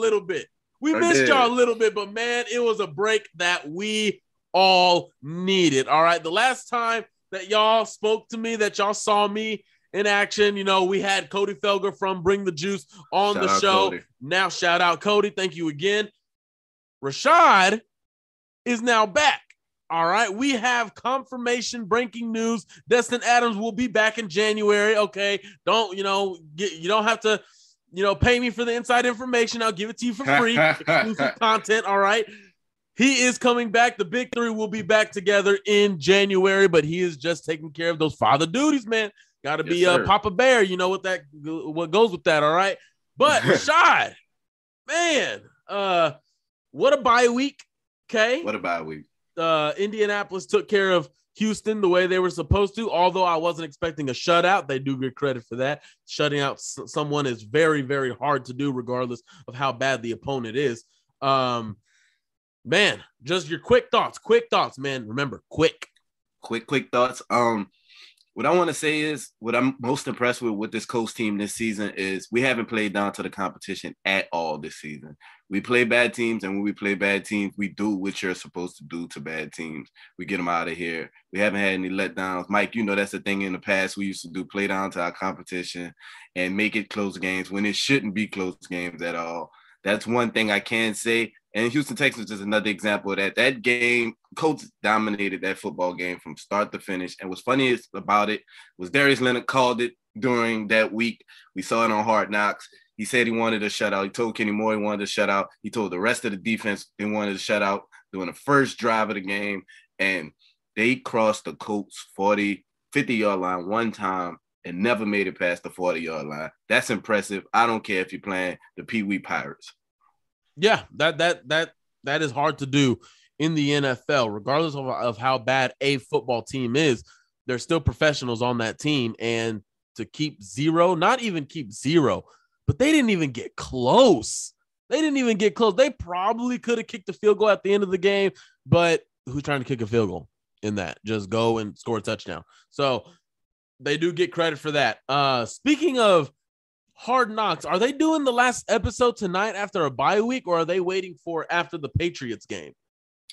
little bit. We I missed did. y'all a little bit, but man, it was a break that we all needed. All right. The last time that y'all spoke to me, that y'all saw me in action, you know, we had Cody Felger from Bring the Juice on Shout the show. Cody. Now, shout out Cody. Thank you again. Rashaad is now back. All right. We have confirmation breaking news. Destin Adams will be back in January. Okay. Don't, you know, get, you don't have to, you know, pay me for the inside information. I'll give it to you for free. Exclusive content. All right. He is coming back. The big three will be back together in January, but he is just taking care of those father duties, man. Got to Yes, be a sir. Papa Bear. You know what that what goes with that. All right. But Rashaad, man, uh, what a bye week. Okay. What about we? uh, Indianapolis took care of Houston the way they were supposed to. Although I wasn't expecting a shutout, they do get credit for that. Shutting out someone is very, very hard to do, regardless of how bad the opponent is. Um, man, just your quick thoughts. Quick thoughts, man. Remember, quick. quick quick thoughts um what i want to say is what i'm most impressed with with this Colts team this season is we haven't played down to the competition at all this season. We play bad teams and when we play bad teams we do what you're supposed to do to bad teams. We get them out of here. We haven't had any letdowns. Mike you know that's the thing in the past. We used to do play down to our competition and make it close games when it shouldn't be close games at all that's one thing i can say and Houston Texans is another example of that. That game, Colts dominated that football game from start to finish. And what's funniest about it was Darius Leonard called it during that week. We saw it on Hard Knocks. He said he wanted a shutout. He told Kenny Moore he wanted a shutout. He told the rest of the defense they wanted a shutout during the first drive of the game. And they crossed the Colts 40, 50 yard line one time and never made it past the 40 yard line. That's impressive. I don't care if you're playing the Pee Wee Pirates. Yeah, that that that that is hard to do in the NFL, regardless of, of how bad a football team is. There's still professionals on that team, and to keep zero, not even keep zero, but they didn't even get close. They didn't even get close. They probably could have kicked a field goal at the end of the game, but who's trying to kick a field goal in that? Just go and score a touchdown. So they do get credit for that. Uh speaking of Hard Knocks, are they doing the last episode tonight after a bye week, or are they waiting for after the Patriots game?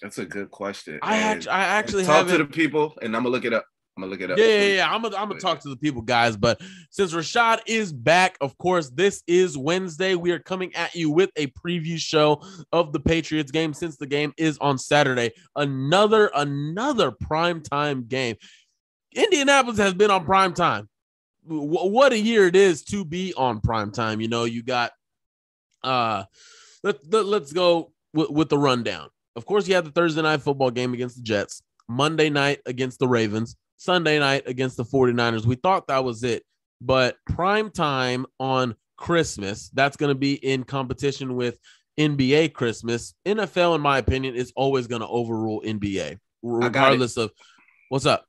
That's a good question. I actually, I actually talk to the people, and I'm gonna look it up. I'm gonna look it up. Yeah, yeah, yeah. I'm gonna I'm gonna talk to the people, guys. But since Rashaad is back, of course, this is Wednesday. We are coming at you with a preview show of the Patriots game since the game is on Saturday. Another another prime time game. Indianapolis has been on prime time. Wh- What a year it is to be on prime time. You know, you got uh let, let, let's go with, with the rundown. Of course, you had the Thursday night football game against the Jets, Monday night against the Ravens, Sunday night against the 49ers. We thought that was it, but prime time on Christmas, that's going to be in competition with NBA Christmas. NFL, in my opinion, is always going to overrule NBA, regardless of what's up.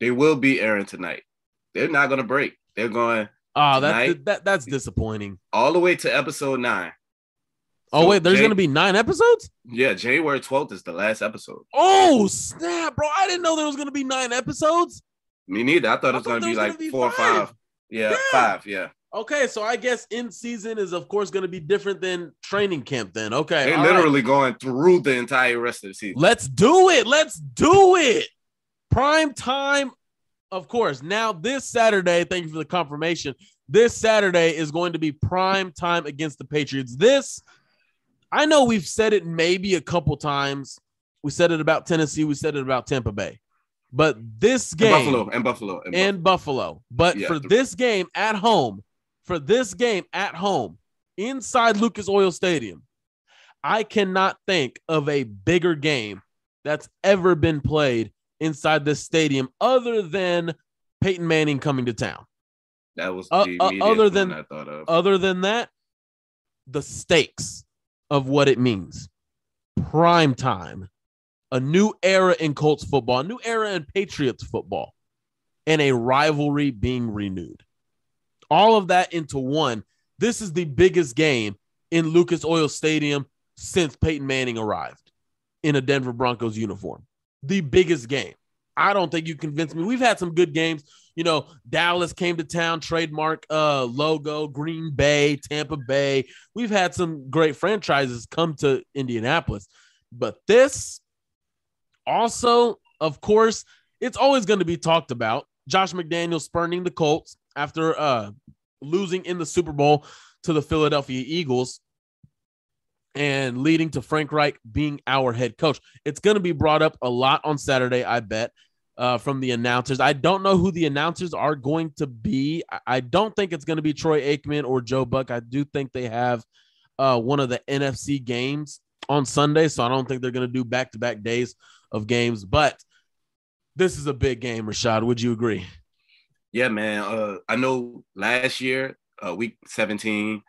They will be airing tonight. They're not gonna break. They're going Oh, that's Tonight? that, that's disappointing. all the way to episode nine. Oh, So, wait, there's going to be nine episodes? Yeah, January 12th is the last episode. Oh, snap, bro. I didn't know there was going to be nine episodes. Me neither. I thought it was thought gonna be was gonna like be four five. or five. Yeah, Yeah. five. Yeah. Okay, so I guess in season is of course going to be different than training camp. Then okay, They're all right. literally going through the entire rest of the season. let's do it. Let's do it. Prime time, of course. Now this Saturday, thank you for the confirmation. This Saturday is going to be prime time against the Patriots. This, I know we've said it maybe a couple times. We said it about Tennessee. We said it about Tampa Bay, but this And game Buffalo and Buffalo and, and Buffalo. But Yeah. for this game at home, for this game at home inside Lucas Oil Stadium, I cannot think of a bigger game that's ever been played inside this stadium other than Peyton Manning coming to town. that was Uh, the uh, other than- I thought of. Other than that, the stakes of what it means. Prime time, a new era in Colts football, a new era in Patriots football, and a rivalry being renewed. All of that into one. This is the biggest game in Lucas Oil Stadium since Peyton Manning arrived in a Denver Broncos uniform. The biggest game. I don't think you convinced me. We've had some good games. You know, Dallas came to town, trademark uh logo, Green Bay, Tampa Bay. We've had some great franchises come to Indianapolis. But this also, of course, it's always going to be talked about. Josh McDaniel spurning the Colts after uh losing in the Super Bowl to the Philadelphia Eagles and leading to Frank Reich being our head coach. It's going to be brought up a lot on Saturday, I bet, uh, from the announcers. I don't know who the announcers are going to be. I don't think it's going to be Troy Aikman or Joe Buck. I do think they have uh, one of the NFC games on Sunday, so I don't think they're going to do back to back days of games. But this is a big game, Rashaad. Would you agree? Yeah, man. Uh, I know last year, uh, week 17,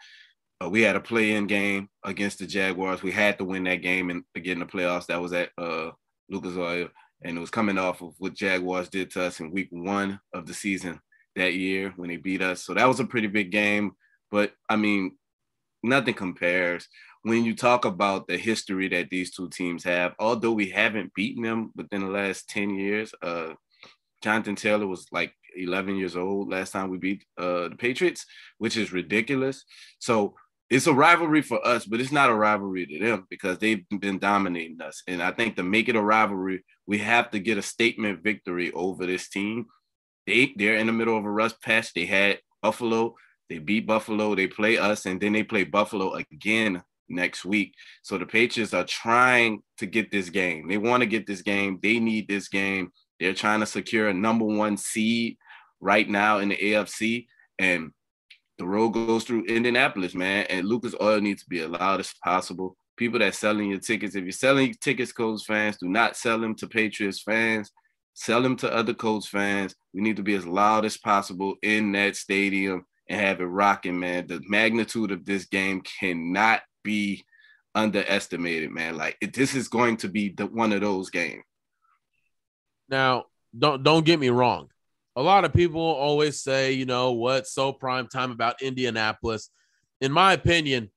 uh, we had a play-in game against the Jaguars. We had to win that game and get in the playoffs. That was at uh, Lucas Oil, and it was coming off of what Jaguars did to us in week one of the season that year when they beat us. So that was a pretty big game. But I mean, nothing compares when you talk about the history that these two teams have. Although we haven't beaten them within the last ten years, uh, Jonathan Taylor was like 11 years old last time we beat uh, the Patriots, which is ridiculous. So it's a rivalry for us, but it's not a rivalry to them because they've been dominating us. And I think to make it a rivalry, we have to get a statement victory over this team. They they're in the middle of a rust patch. They had Buffalo, they beat Buffalo, they play us, and then they play Buffalo again next week. So the Patriots are trying to get this game. They want to get this game. They need this game. They're trying to secure a number one seed right now in the AFC. And the road goes through Indianapolis, man, and Lucas Oil needs to be as loud as possible. People that selling your tickets, if you're selling tickets, Colts fans, do not sell them to Patriots fans. Sell them to other Colts fans. We need to be as loud as possible in that stadium and have it rocking, man. The magnitude of this game cannot be underestimated, man. Like this is going to be the, one of those games. Now, don't don't get me wrong a lot of people always say, you know, what's so prime time about Indianapolis? In my opinion,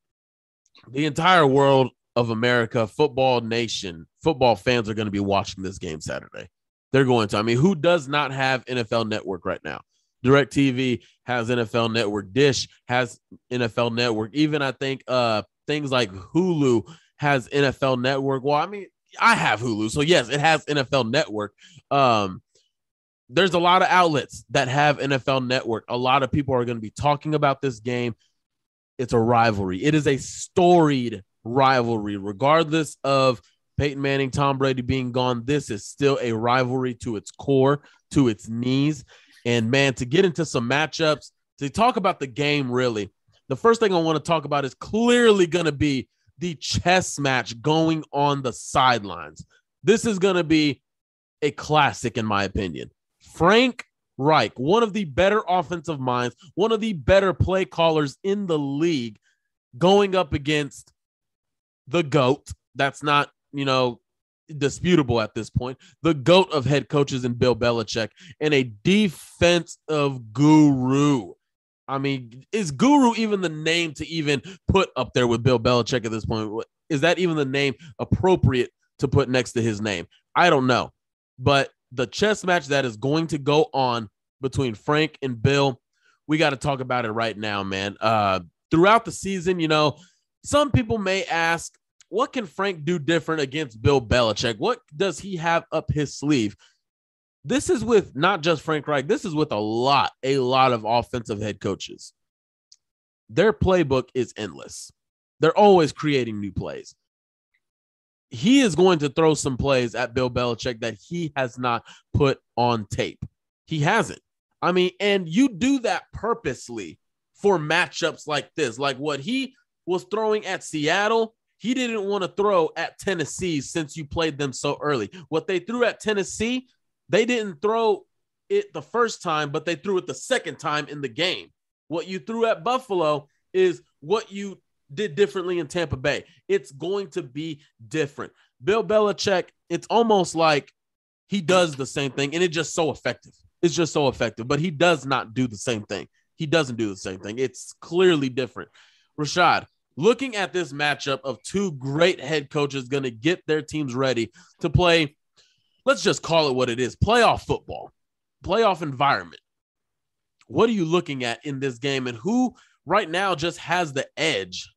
the entire world of America, football nation, football fans are going to be watching this game Saturday. They're going to. I mean, who does not have NFL Network right now? DirecTV has NFL Network. Dish has NFL Network. Even I think uh things like Hulu has NFL Network. Well, I mean, I have Hulu, so yes, it has NFL Network. Um, there's a lot of outlets that have NFL Network. A lot of people are going to be talking about this game. It's a rivalry. It is a storied rivalry, regardless of Peyton Manning, Tom Brady being gone. This is still a rivalry to its core, to its knees. And man, to get into some matchups, to talk about the game, really, the first thing I want to talk about is clearly going to be the chess match going on the sidelines. This is going to be a classic, in my opinion. Frank Reich, one of the better offensive minds, one of the better play callers in the league, going up against the GOAT. That's not, you know, disputable at this point. The GOAT of head coaches in Bill Belichick and a defense of guru. I mean, is guru even the name to even put up there with Bill Belichick at this point? Is that even the name appropriate to put next to his name? I don't know. But the chess match that is going to go on between Frank and Bill. We got to talk about it right now, man. Uh, throughout the season, you know, some people may ask, what can Frank do different against Bill Belichick? What does he have up his sleeve? This is with not just Frank Reich, this is with a lot, a lot of offensive head coaches. Their playbook is endless. They're always creating new plays he is going to throw some plays at Bill Belichick that he has not put on tape. He hasn't. I mean, and you do that purposely for matchups like this. Like what he was throwing at Seattle, he didn't want to throw at Tennessee since you played them so early. What they threw at Tennessee, they didn't throw it the first time, but they threw it the second time in the game. What you threw at Buffalo is what you did differently in Tampa Bay. It's going to be different. Bill Belichick, it's almost like he does the same thing and it's just so effective. It's just so effective, but he does not do the same thing. He doesn't do the same thing. It's clearly different. Rashaad, looking at this matchup of two great head coaches going to get their teams ready to play let's just call it what it is playoff football, playoff environment. What are you looking at in this game and who right now just has the edge?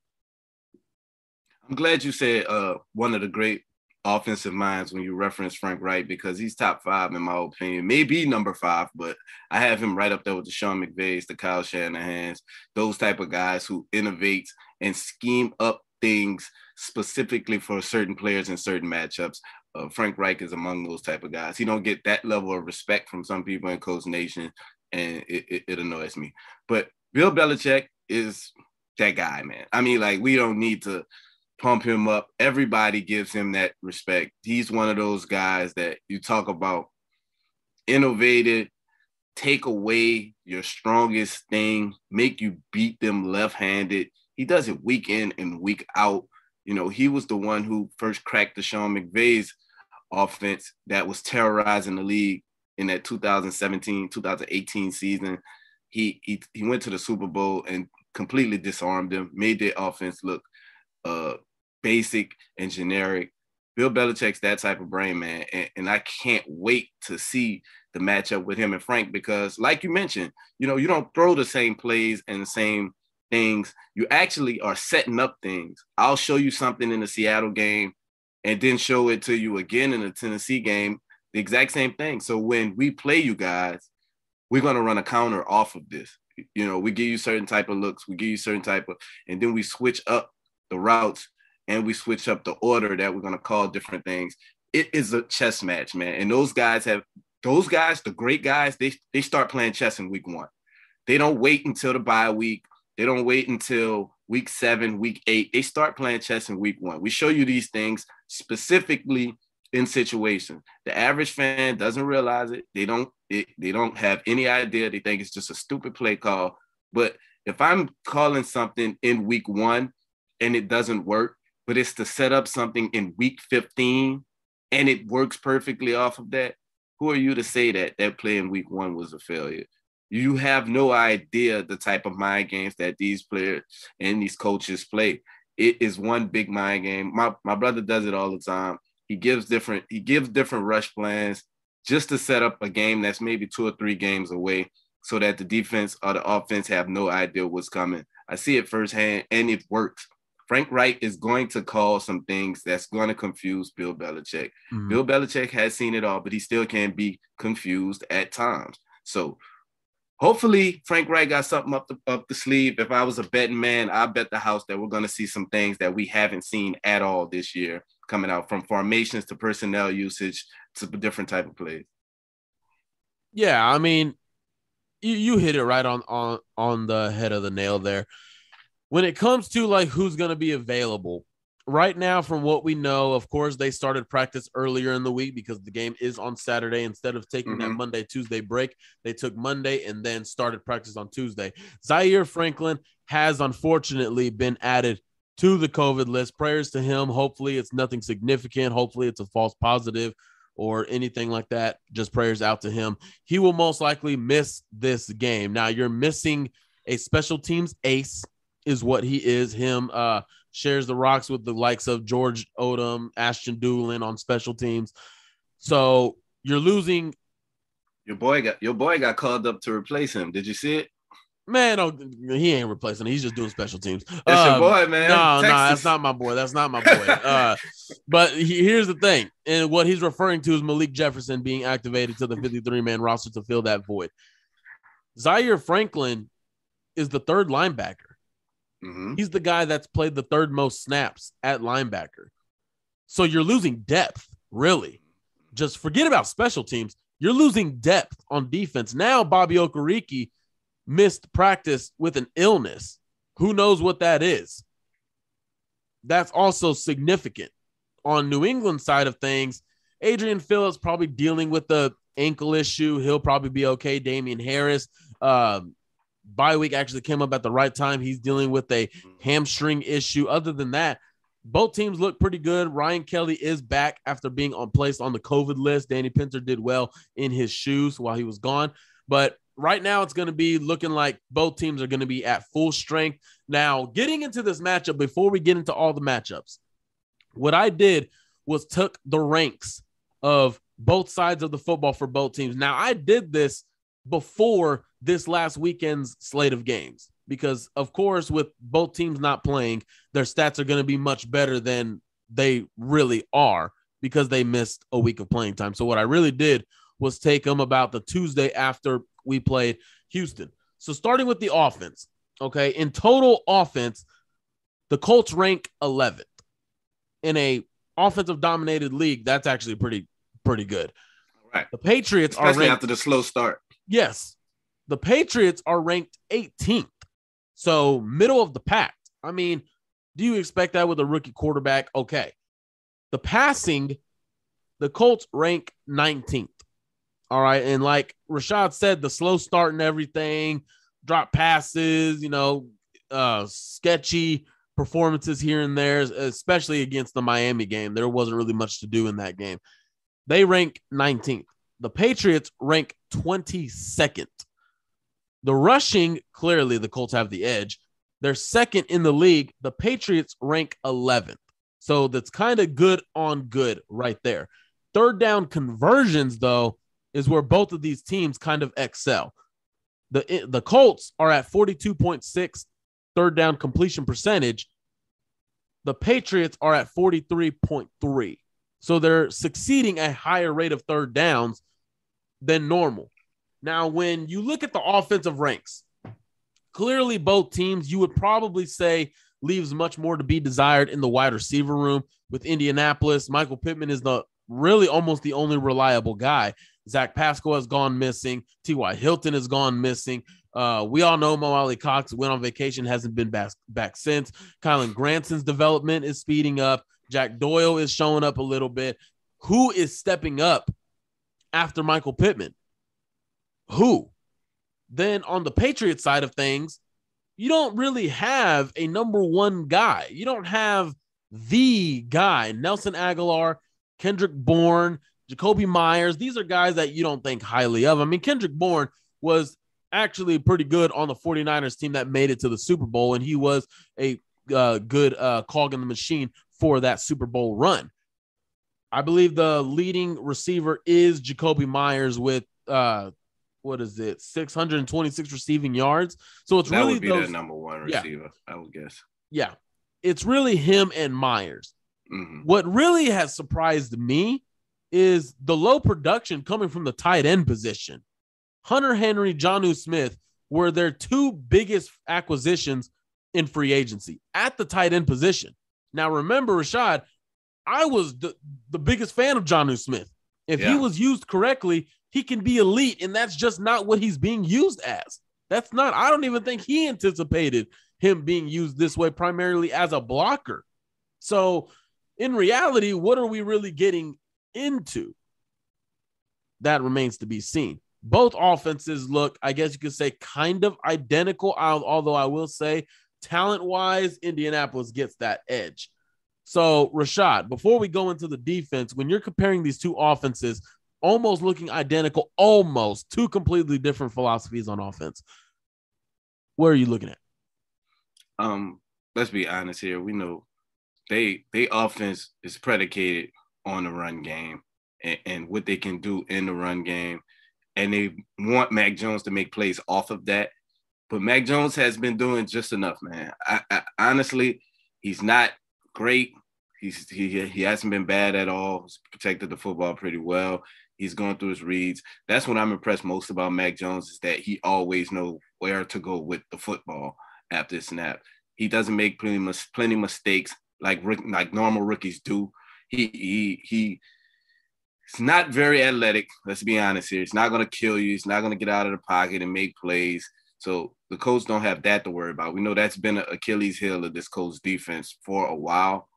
I'm glad you said uh, one of the great offensive minds when you reference Frank Reich because he's top five in my opinion, maybe number five, but I have him right up there with the Sean McVays, the Kyle Shanahan's, those type of guys who innovate and scheme up things specifically for certain players in certain matchups. Uh, Frank Reich is among those type of guys. He don't get that level of respect from some people in Coach Nation, and it, it, it annoys me. But Bill Belichick is that guy, man. I mean, like we don't need to pump him up. Everybody gives him that respect. He's one of those guys that you talk about innovated, take away your strongest thing, make you beat them left-handed. He does it week in and week out. You know, he was the one who first cracked the Sean McVay's offense that was terrorizing the league in that 2017, 2018 season. He, he he went to the Super Bowl and completely disarmed them, made their offense look uh, basic and generic. Bill Belichick's that type of brain, man. And, and, I can't wait to see the matchup with him and Frank because, like you mentioned, you know, you don't throw the same plays and the same things. You actually are setting up things. I'll show you something in the Seattle game and then show it to you again in the Tennessee game, the exact same thing. So when we play you guys, we're going to run a counter off of this. You know, we give you certain type of looks, we give you certain type of, and then we switch up the routes and we switch up the order that we're going to call different things. It is a chess match, man. And those guys have those guys, the great guys, they they start playing chess in week one. They don't wait until the bye week. They don't wait until week seven, week eight. They start playing chess in week one. We show you these things specifically in situations. The average fan doesn't realize it. They don't. It, they don't have any idea. They think it's just a stupid play call. But if I'm calling something in week one and it doesn't work, but it's to set up something in week 15 and it works perfectly off of that. Who are you to say that that play in week one was a failure? You have no idea the type of mind games that these players and these coaches play. It is one big mind game. My, my brother does it all the time. He gives different, he gives different rush plans just to set up a game that's maybe two or three games away so that the defense or the offense have no idea what's coming. I see it firsthand and it works. Frank Reich is going to call some things that's going to confuse Bill Belichick. Mm-hmm. Bill Belichick has seen it all, but he still can be confused at times. So hopefully Frank Reich got something up the, up the sleeve. If I was a betting man, I bet the house that we're going to see some things that we haven't seen at all this year coming out from formations to personnel usage to a different type of plays. Yeah, I mean, you, you hit it right on on on the head of the nail there when it comes to like who's going to be available right now from what we know of course they started practice earlier in the week because the game is on saturday. Instead of taking mm-hmm. that monday tuesday break they took monday and then started practice on tuesday. Zaire franklin has unfortunately been added to the covid list. Prayers to him. Hopefully it's nothing significant. Hopefully it's a false positive or anything like that. Just prayers out to him. He will most likely miss this game. Now you're missing a special teams ace is what he is. Him uh, shares the rocks with the likes of George Odum, Ashton Dulin on special teams. So you're losing. Your boy got your boy got called up to replace him. Did you see it? Man, oh, he ain't replacing. He's just doing special teams. That's um, your boy, man. No, Texas. no, that's not my boy. That's not my boy. uh, but he, here's the thing, and what he's referring to is Malik Jefferson being activated to the 53 man roster to fill that void. Zaire Franklin is the third linebacker. Mm-hmm. He's the guy that's played the third most snaps at linebacker. So you're losing depth, really. Just forget about special teams. You're losing depth on defense. Now, Bobby Okereke missed practice with an illness. Who knows what that is? That's also significant. On New England side of things, Adrian Phillips probably dealing with the ankle issue. He'll probably be okay. Damien Harris, um, bye week actually came up at the right time. He's dealing with a mm-hmm. hamstring issue. Other than that, both teams look pretty good. Ryan Kelly is back after being on placed on the COVID list. Danny Pinter did well in his shoes while he was gone. But right now it's going to be looking like both teams are going to be at full strength. Now, getting into this matchup before we get into all the matchups, what I did was took the ranks of both sides of the football for both teams. Now, I did this before this last weekend's slate of games because, of course, with both teams not playing, their stats are going to be much better than they really are because they missed a week of playing time. So, what I really did was take them about the Tuesday after we played Houston. So, starting with the offense, okay, in total offense, the Colts rank 11th in a offensive dominated league. That's actually pretty pretty good. Right. The Patriots Especially are ranked, after the slow start. yes, the Patriots are ranked 18th, so middle of the pack. I mean, do you expect that with a rookie quarterback? Okay, the passing, the Colts rank 19th. All right, and like Rashaad said, the slow start and everything, drop passes, you know, uh, sketchy performances here and there, especially against the Miami game. There wasn't really much to do in that game. They rank 19th. The Patriots rank 22nd. The rushing, clearly the Colts have the edge. They're second in the league. The Patriots rank 11th. So that's kind of good on good right there. Third down conversions, though, is where both of these teams kind of excel. The, eh, the Colts are at 42.6 third down completion percentage. The Patriots are at 43.3. So they're succeeding at a higher rate of third downs than normal. Now, when you look at the offensive ranks, clearly both teams, you would probably say leaves much more to be desired in the wide receiver room with Indianapolis. Michael Pittman is the really almost the only reliable guy. Zach Pascal has gone missing. T.Y. Hilton has gone missing. Uh, we all know Mo Alie-Cox went on vacation, hasn't been back, back since. Kylen Granson's development is speeding up. Jack Doyle is showing up a little bit. Who is stepping up after Michael Pittman? Who? Then on the Patriot side of things, you don't really have a number one guy. You don't have the guy, Nelson Agholor, Kendrick Bourne, Jakobi Meyers. These are guys that you don't think highly of. I mean, Kendrick Bourne was actually pretty good on the 49ers team that made it to the Super Bowl, and he was a uh, good uh, cog in the machine for that Super Bowl run. I believe the leading receiver is Jakobi Meyers with uh, what is it, 626 receiving yards. So it's That really would be those, the number one Yeah. receiver, I would guess. yeah, it's really him and Meyers. hmm What really has surprised me is the low production coming from the tight end position. Hunter Henry, Jonnu Smith were their two biggest acquisitions in free agency at the tight end position. Now, remember, Rashaad, I was the, the biggest fan of Jonnu Smith. If he was used correctly, he can be elite, and that's just not what he's being used as. That's not, I don't even think he anticipated him being used this way, primarily as a blocker. So, in reality, what are we really getting into? That remains to be seen. Both offenses look, I guess you could say, kind of identical, although I will say, talent wise, Indianapolis gets that edge. So, Rashaad, before we go into the defense, when you're comparing these two offenses, almost looking identical, almost two completely different philosophies on offense, where are you looking at? Um, let's be honest here. We know they they offense is predicated on the run game and, and what they can do in the run game. And they want Mac Jones to make plays off of that. But Mac Jones has been doing just enough, man. I, I honestly, he's not great. He's he he hasn't been bad at all. He's protected the football pretty well. He's going through his reads. That's what I'm impressed most about Mac Jones is that he always know where to go with the football after the snap. He doesn't make plenty plenty mistakes like like normal rookies do. He he he. He's not very athletic. Let's be honest here. It's not going to kill you. It's not going to get out of the pocket and make plays. So the Colts don't have that to worry about. We know that's been an Achilles heel of this Colts defense for a while.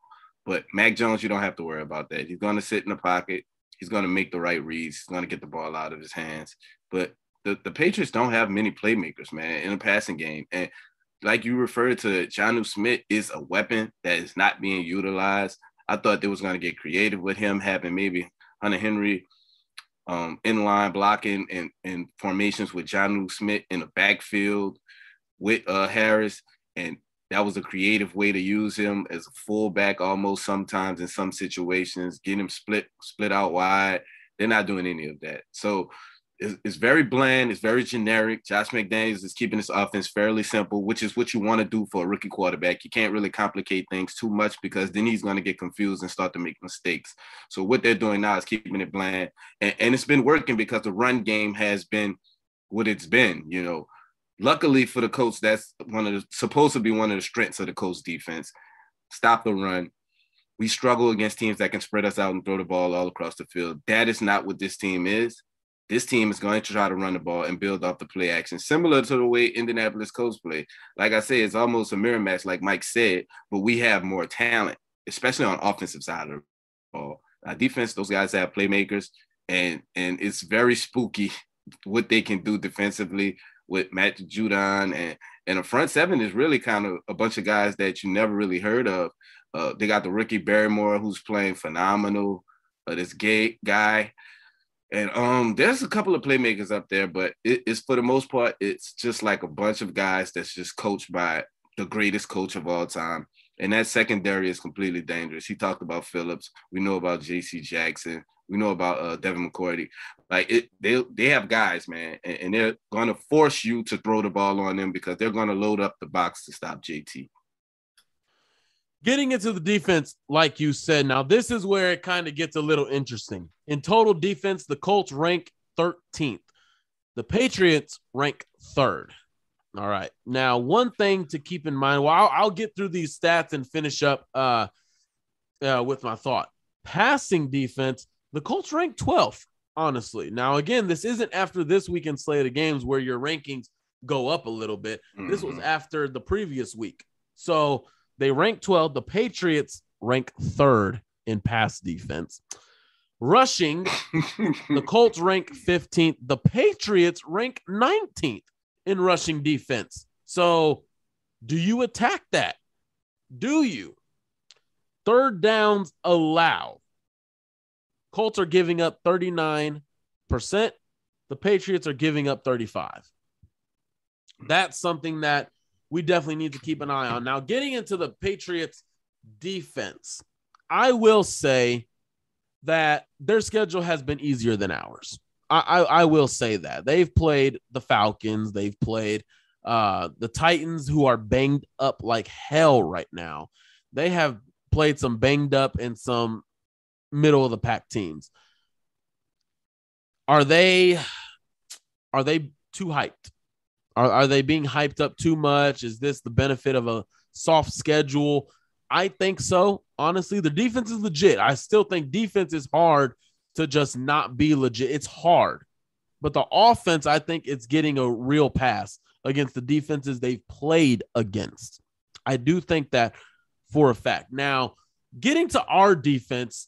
But Mac Jones, you don't have to worry about that. He's going to sit in the pocket. He's going to make the right reads. He's going to get the ball out of his hands. But the, the Patriots don't have many playmakers, man, in a passing game. And like you referred to, Jonnu Smith is a weapon that is not being utilized. I thought they was going to get creative with him, having maybe Hunter Henry um, in line blocking and, and formations with Jonnu Smith in the backfield with uh, Harris. And that was a creative way to use him as a fullback almost sometimes in some situations, get him split split out wide They're not doing any of that. So it's, it's very bland. It's very generic. Josh McDaniels is keeping this offense fairly simple, which is what you want to do for a rookie quarterback. You can't really complicate things too much because then he's going to get confused and start to make mistakes. So what they're doing now is keeping it bland, and, and it's been working because the run game has been what it's been. You know, luckily for the Colts, that's one of the supposed to be one of the strengths of the Colts defense. Stop the run. We struggle against teams that can spread us out and throw the ball all across the field. That is not what this team is this team is going to try to run the ball and build off the play action, similar to the way Indianapolis Colts play. Like I said, it's almost a mirror match, like Mike said, but we have more talent, especially on offensive side of the ball. Our defense, those guys have playmakers, and and it's very spooky what they can do defensively with Matt Judon and and a front seven is really kind of a bunch of guys that you never really heard of. Uh, they got the rookie Barmore who's playing phenomenal. Uh, this gay guy and um, there's a couple of playmakers up there, but it, it's for the most part, it's just like a bunch of guys that's just coached by the greatest coach of all time. And that secondary is completely dangerous. He talked about Phillips. We know about J.C. Jackson. We know about uh, Devin McCourty. Like it, they they have guys, man, and, and they're going to force you to throw the ball on them because they're going to load up the box to stop JT. Getting into the defense, like you said, now this is where it kind of gets a little interesting. In total defense, the Colts rank 13th, the Patriots rank third. All right. Now, one thing to keep in mind, well, I'll, I'll get through these stats and finish up uh, uh, with my thought. Passing defense, the Colts rank 12th, honestly. Now, again, this isn't after this weekend slate of games where your rankings go up a little bit. Mm-hmm. This was mm-hmm. after the previous week. So they rank 12. The Patriots rank third in pass defense. Rushing, the Colts rank 15th. The Patriots rank 19th in rushing defense. So, do you attack that? Do you? Third downs allow. Colts are giving up 39%. The Patriots are giving up 35. That's something that we definitely need to keep an eye on. Now, getting into the Patriots defense, I will say that their schedule has been easier than ours. I, I, I will say that they've played the Falcons, they've played uh, the Titans, who are banged up like hell right now. They have played some banged up and some middle of the pack teams. Are they are they too hyped? Are, are they being hyped up too much? Is this the benefit of a soft schedule? I think so. Honestly, the defense is legit. I still think defense is hard to just not be legit. It's hard. But the offense, I think it's getting a real pass against the defenses they've played against. I do think that for a fact. Now, getting to our defense,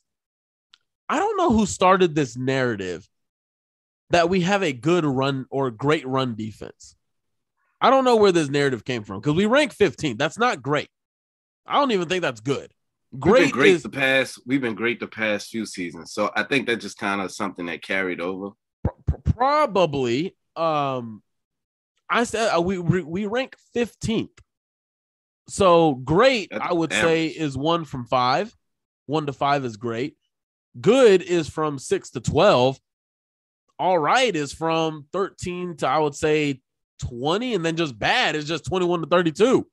I don't know who started this narrative that we have a good run or great run defense. I don't know where this narrative came from because we rank 15. That's not great. I don't even think that's good. Great, great is, the past. We've been great the past few seasons, so I think that's just kind of something that carried over. Probably. Um, I said uh, we we rank 15th. So great, that's I would average. say, is one from five. One to five is great. Good is from six to 12. All right is from 13 to, I would say, 20, and then just bad is just 21 to 32.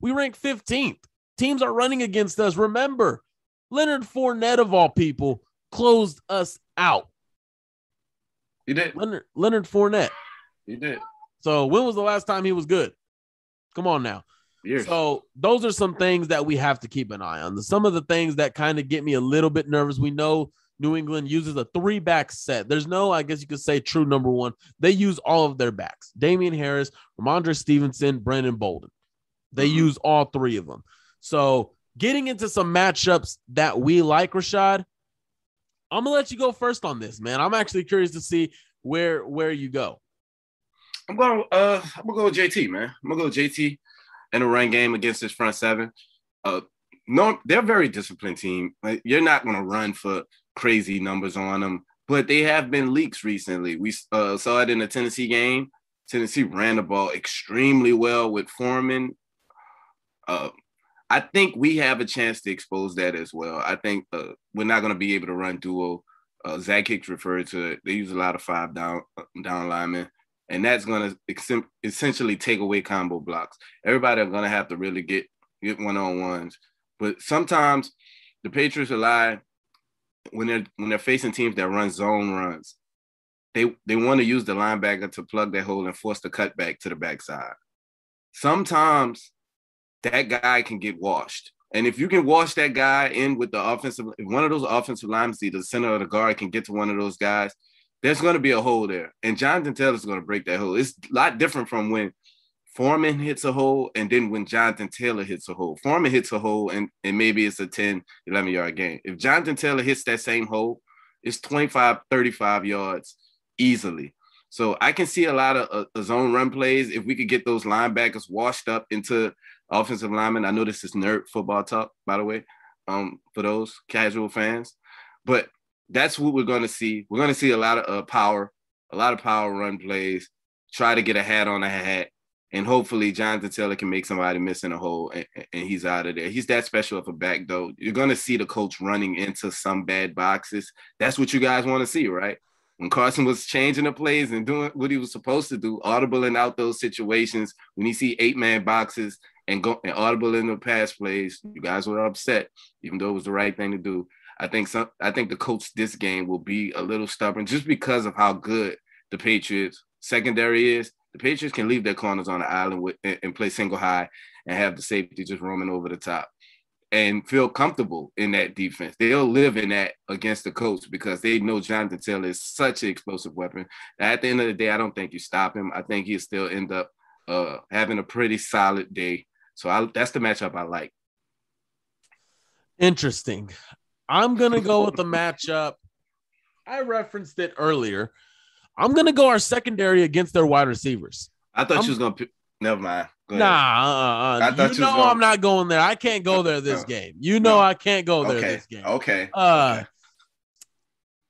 We rank 15th. Teams are running against us. Remember, Leonard Fournette, of all people, closed us out. He did. Leonard, Leonard Fournette. He did. So when was the last time he was good? Come on now. Years. So those are some things that we have to keep an eye on. Some of the things that kind of get me a little bit nervous. We know New England uses a three back set. There's no, I guess you could say, true number one. They use all of their backs Damien Harris, Rhamondre Stevenson, Brandon Bolden. They mm-hmm. use all three of them. So getting into some matchups that we like, Rashaad, I'm gonna let you go first on this, man. I'm actually curious to see where where you go. I'm going. To uh, I'm gonna go with JT, man. I'm gonna go with JT in a run game against this front seven. Uh, no, they're a very disciplined team. Like, you're not gonna run for crazy numbers on them, but they have been leaks recently. We uh, saw it in the Tennessee game. Tennessee ran the ball extremely well with Foreman. Uh, I think we have a chance to expose that as well. I think uh, we're not going to be able to run duo Uh, Zach Hicks referred to it. They use a lot of five down down linemen, and that's going to essentially take away combo blocks. Everybody are going to have to really get get one on ones. But sometimes the Patriots rely when they're when they're facing teams that run zone runs. They they want to use the linebacker to plug that hole and force the cutback to the backside. Sometimes that guy can get washed. And if you can wash that guy in with the offensive, if one of those offensive linemen, the center of the guard can get to one of those guys, there's going to be a hole there. And Jonathan Taylor's going to break that hole. It's a lot different from when Foreman hits a hole and then when Jonathan Taylor hits a hole. Foreman hits a hole and, and maybe it's a 10, 11 yard game. If Jonathan Taylor hits that same hole, it's 25, 35 yards easily. So I can see a lot of uh, zone run plays if we could get those linebackers washed up into offensive linemen. I know this is nerd football talk, by the way, um, for those casual fans, but that's what we're going to see. We're going to see a lot of uh, power, a lot of power run plays. Try to get a hat on a hat, and hopefully Jonathan Taylor can make somebody miss in a hole, and, and he's out of there. He's that special of a back, though. You're going to see the Colts running into some bad boxes. That's what you guys want to see, right? when Carson was changing the plays and doing what he was supposed to do, audible audibling out those situations, when you see eight man boxes and go and audible in the pass plays, you guys were upset, even though it was the right thing to do. I think some I think the coach this game will be a little stubborn just because of how good the Patriots secondary is. The Patriots can leave their corners on the island with, and, and play single high and have the safety just roaming over the top and feel comfortable in that defense. They'll live in that against the Colts because they know Jonathan Taylor is such an explosive weapon. At the end of the day, I don't think you stop him. I think he'll still end up uh, having a pretty solid day. So I, that's the matchup I like. Interesting. I'm gonna go with the matchup. I referenced it earlier. I'm gonna go our secondary against their wide receivers. I thought I'm, you was gonna. Never mind. Nah, uh, uh, you know I'm not going there. I can't go there this game. You know no. I can't go there okay. this game. Okay. Uh, okay.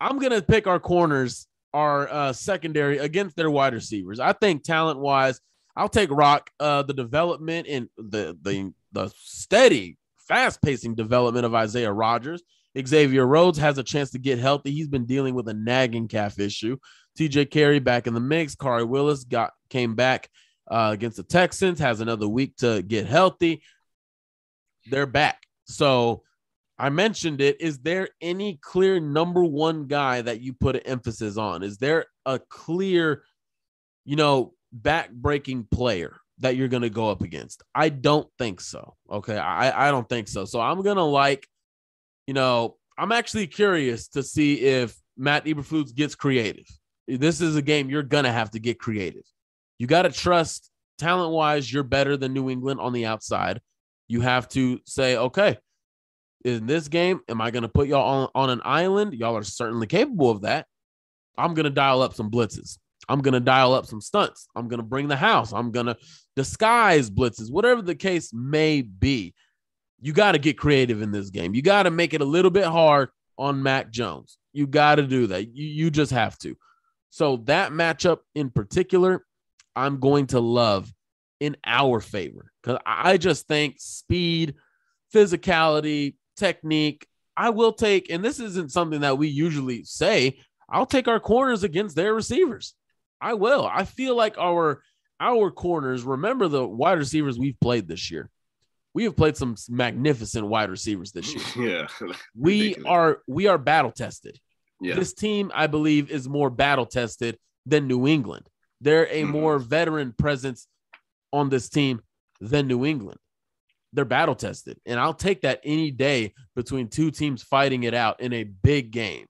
I'm gonna pick our corners, our uh, secondary against their wide receivers. I think talent wise, I'll take Rock. Uh, the development and the the the steady, fast pacing development of Isaiah Rodgers. Xavier Rhodes has a chance to get healthy. He's been dealing with a nagging calf issue. TJ Carrie back in the mix. Khari Willis got came back uh, against the Texans, has another week to get healthy. They're back. So I mentioned it. Is there any clear number one guy that you put an emphasis on? Is there a clear, you know, back breaking player that you're going to go up against? I don't think so. Okay. I, I don't think so. So I'm going to like, you know, I'm actually curious to see if Matt Eberflus gets creative. This is a game you're to have to get creative. You got to trust talent wise, you're better than New England on the outside. You have to say, okay, in this game, am I to put y'all on, on an island? Y'all are certainly capable of that. I'm to dial up some blitzes. I'm to dial up some stunts. I'm to bring the house. I'm to disguise blitzes, whatever the case may be. You got to get creative in this game. You got to make it a little bit hard on Mac Jones. You got to do that. You, you just have to. So, that matchup in particular, I'm going to love in our favor because I just think speed, physicality, technique. I will take, and this isn't something that we usually say. I'll take our corners against their receivers. I will. I feel like our our corners. Remember the wide receivers we've played this year. We have played some magnificent wide receivers this year. Yeah, we are we are battle tested. Yeah. This team, I believe, is more battle tested than New England. They're a mm-hmm. more veteran presence on this team than New England. They're battle tested. And I'll take that any day between two teams fighting it out in a big game,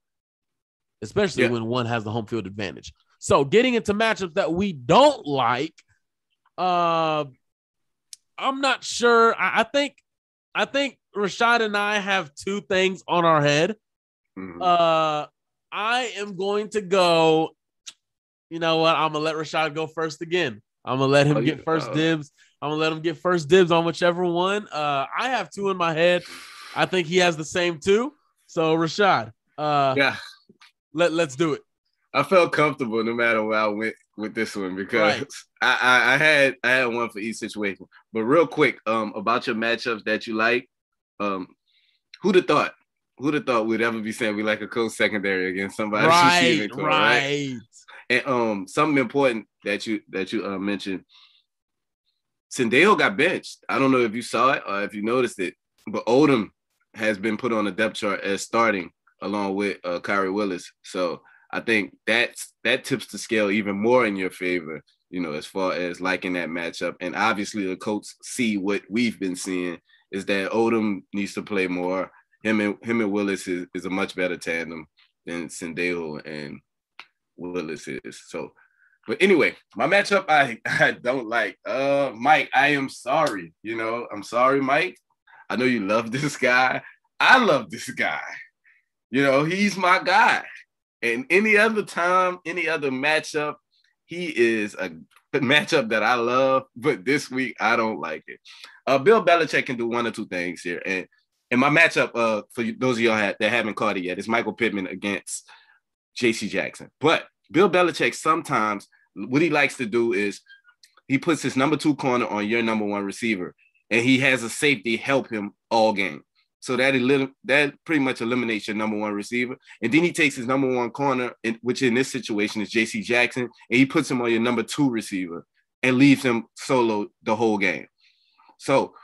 especially yeah. when one has the home field advantage. So getting into matchups that we don't like, uh, I'm not sure. I, I think I think Rashaad and I have two things on our head. Mm-hmm. Uh, I am going to go you know what? I'm gonna let Rashaad go first again. I'm gonna let him oh, get first uh, dibs. I'm gonna let him get first dibs on whichever one. Uh, I have two in my head. I think he has the same two. So Rashaad, uh, yeah, let let's do it. I felt comfortable no matter where I went with this one because right. I, I, I had I had one for each situation. But real quick, um, about your matchups that you like, um, who'd have thought who'd have thought we'd ever be saying we like a close secondary against somebody? Right, right. right. And um, something important that you that you uh, mentioned. Sendejo got benched. I don't know if you saw it or if you noticed it, but Odum has been put on the depth chart as starting along with uh, Khari Willis. So I think that's that tips the scale even more in your favor. You know, as far as liking that matchup, and obviously the coach see what we've been seeing is that Odum needs to play more. Him and him and Willis is, is a much better tandem than Sendejo and Willis is. So, but anyway, my matchup I, I don't like. Uh Mike, I am sorry. You know, I'm sorry, Mike. I know you love this guy. I love this guy. You know, he's my guy. And any other time, any other matchup, he is a matchup that I love, but this week I don't like it. Uh, Bill Belichick can do one or two things here, and and my matchup uh, for those of y'all that haven't caught it yet is Michael Pittman against J.C. Jackson. But Bill Belichick sometimes what he likes to do is he puts his number two corner on your number one receiver, and he has a safety help him all game. So that elim- that pretty much eliminates your number one receiver. And then he takes his number one corner, which in this situation is J.C. Jackson, and he puts him on your number two receiver and leaves him solo the whole game. So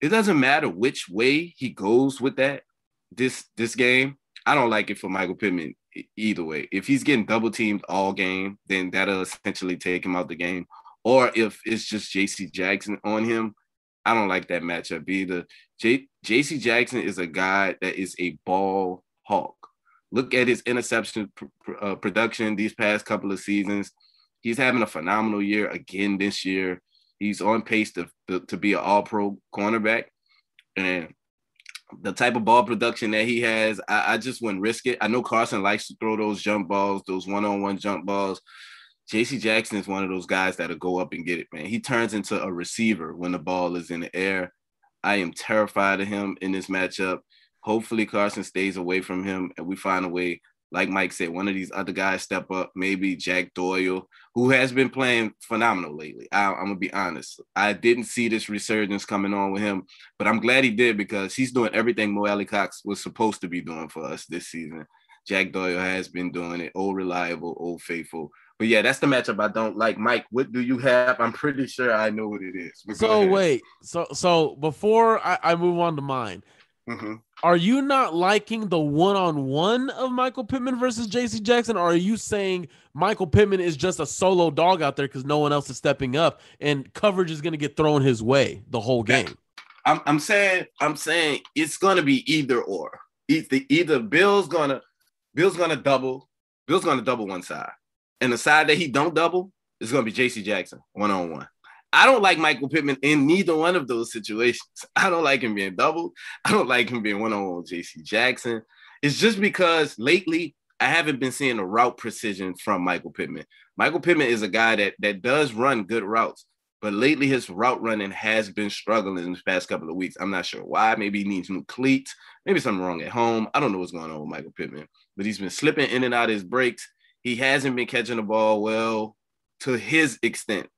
it doesn't matter which way he goes with that this this game. I don't like it for Michael Pittman either way. If he's getting double teamed all game, then that'll essentially take him out the game. Or if it's just J.C. Jackson on him, I don't like that matchup either. J- JC Jackson is a guy that is a ball hawk. Look at his interception pr- pr- uh, production these past couple of seasons. He's having a phenomenal year again this year. He's on pace to, to, to be an all pro cornerback. And the type of ball production that he has, I, I just wouldn't risk it. I know Carson likes to throw those jump balls, those one on one jump balls. JC Jackson is one of those guys that'll go up and get it, man. He turns into a receiver when the ball is in the air. I am terrified of him in this matchup. Hopefully, Carson stays away from him and we find a way, like Mike said, one of these other guys step up, maybe Jack Doyle, who has been playing phenomenal lately. I, am to be honest. I didn't see this resurgence coming on with him, but I'm glad he did because he's doing everything Mo Alie-Cox was supposed to be doing for us this season. Jack Doyle has been doing it, old reliable, old faithful. But yeah, that's the matchup I don't like. Mike, what do you have? I'm pretty sure I know what it is. So wait, so so before I, I move on to mine, mm-hmm. are you not liking the one-on-one of Michael Pittman versus JC Jackson? Or are you saying Michael Pittman is just a solo dog out there because no one else is stepping up and coverage is gonna get thrown his way the whole game? I'm, I'm saying I'm saying it's gonna be either or. Either, either Bill's gonna Bill's gonna double, Bill's gonna double one side and the side that he don't double is going to be J.C. Jackson one on one. I don't like Michael Pittman in neither one of those situations. I don't like him being doubled. I don't like him being one on one with J.C. Jackson. It's just because lately I haven't been seeing the route precision from Michael Pittman. Michael Pittman is a guy that that does run good routes, but lately his route running has been struggling in the past couple of weeks. I'm not sure why. Maybe he needs new cleats. Maybe something wrong at home. I don't know what's going on with Michael Pittman, but he's been slipping in and out of his breaks he hasn't been catching the ball well to his extent,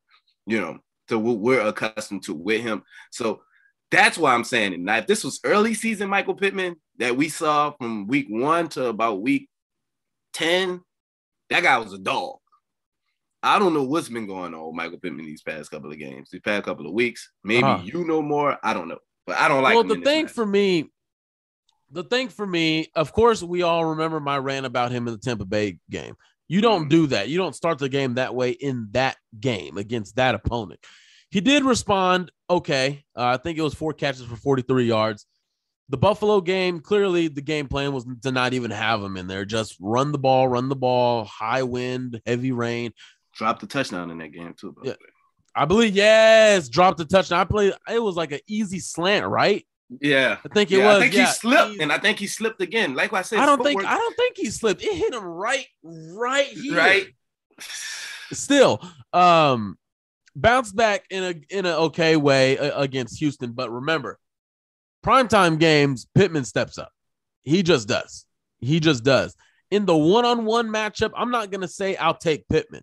you know, to what we're accustomed to with him. So that's why I'm saying it. Now, if this was early season Michael Pittman that we saw from week one to about week 10, that guy was a dog. I don't know what's been going on with Michael Pittman these past couple of games, these past couple of weeks. Maybe uh-huh. you know more. I don't know. But I don't like Well, the thing for me, the thing for me, of course, we all remember my rant about him in the Tampa Bay game. You don't mm-hmm. do that. You don't start the game that way in that game against that opponent. He did respond okay. Uh, I think it was four catches for 43 yards. The Buffalo game, clearly the game plan was to not even have him in there. Just run the ball, run the ball, high wind, heavy rain. Dropped the touchdown in that game, too. yeah. I believe, yes, dropped the touchdown. I played, it was like an easy slant, right? Yeah, I think it yeah, was. I think yeah. he slipped, and I think he slipped again. Like I said, I don't think I don't think he slipped. It hit him right, right here. Right. Still, um, bounced back in a in an okay way uh, against Houston, but remember, primetime games, Pittman steps up. He just does. He just does. In the one-on-one matchup, I'm not gonna say I'll take Pittman,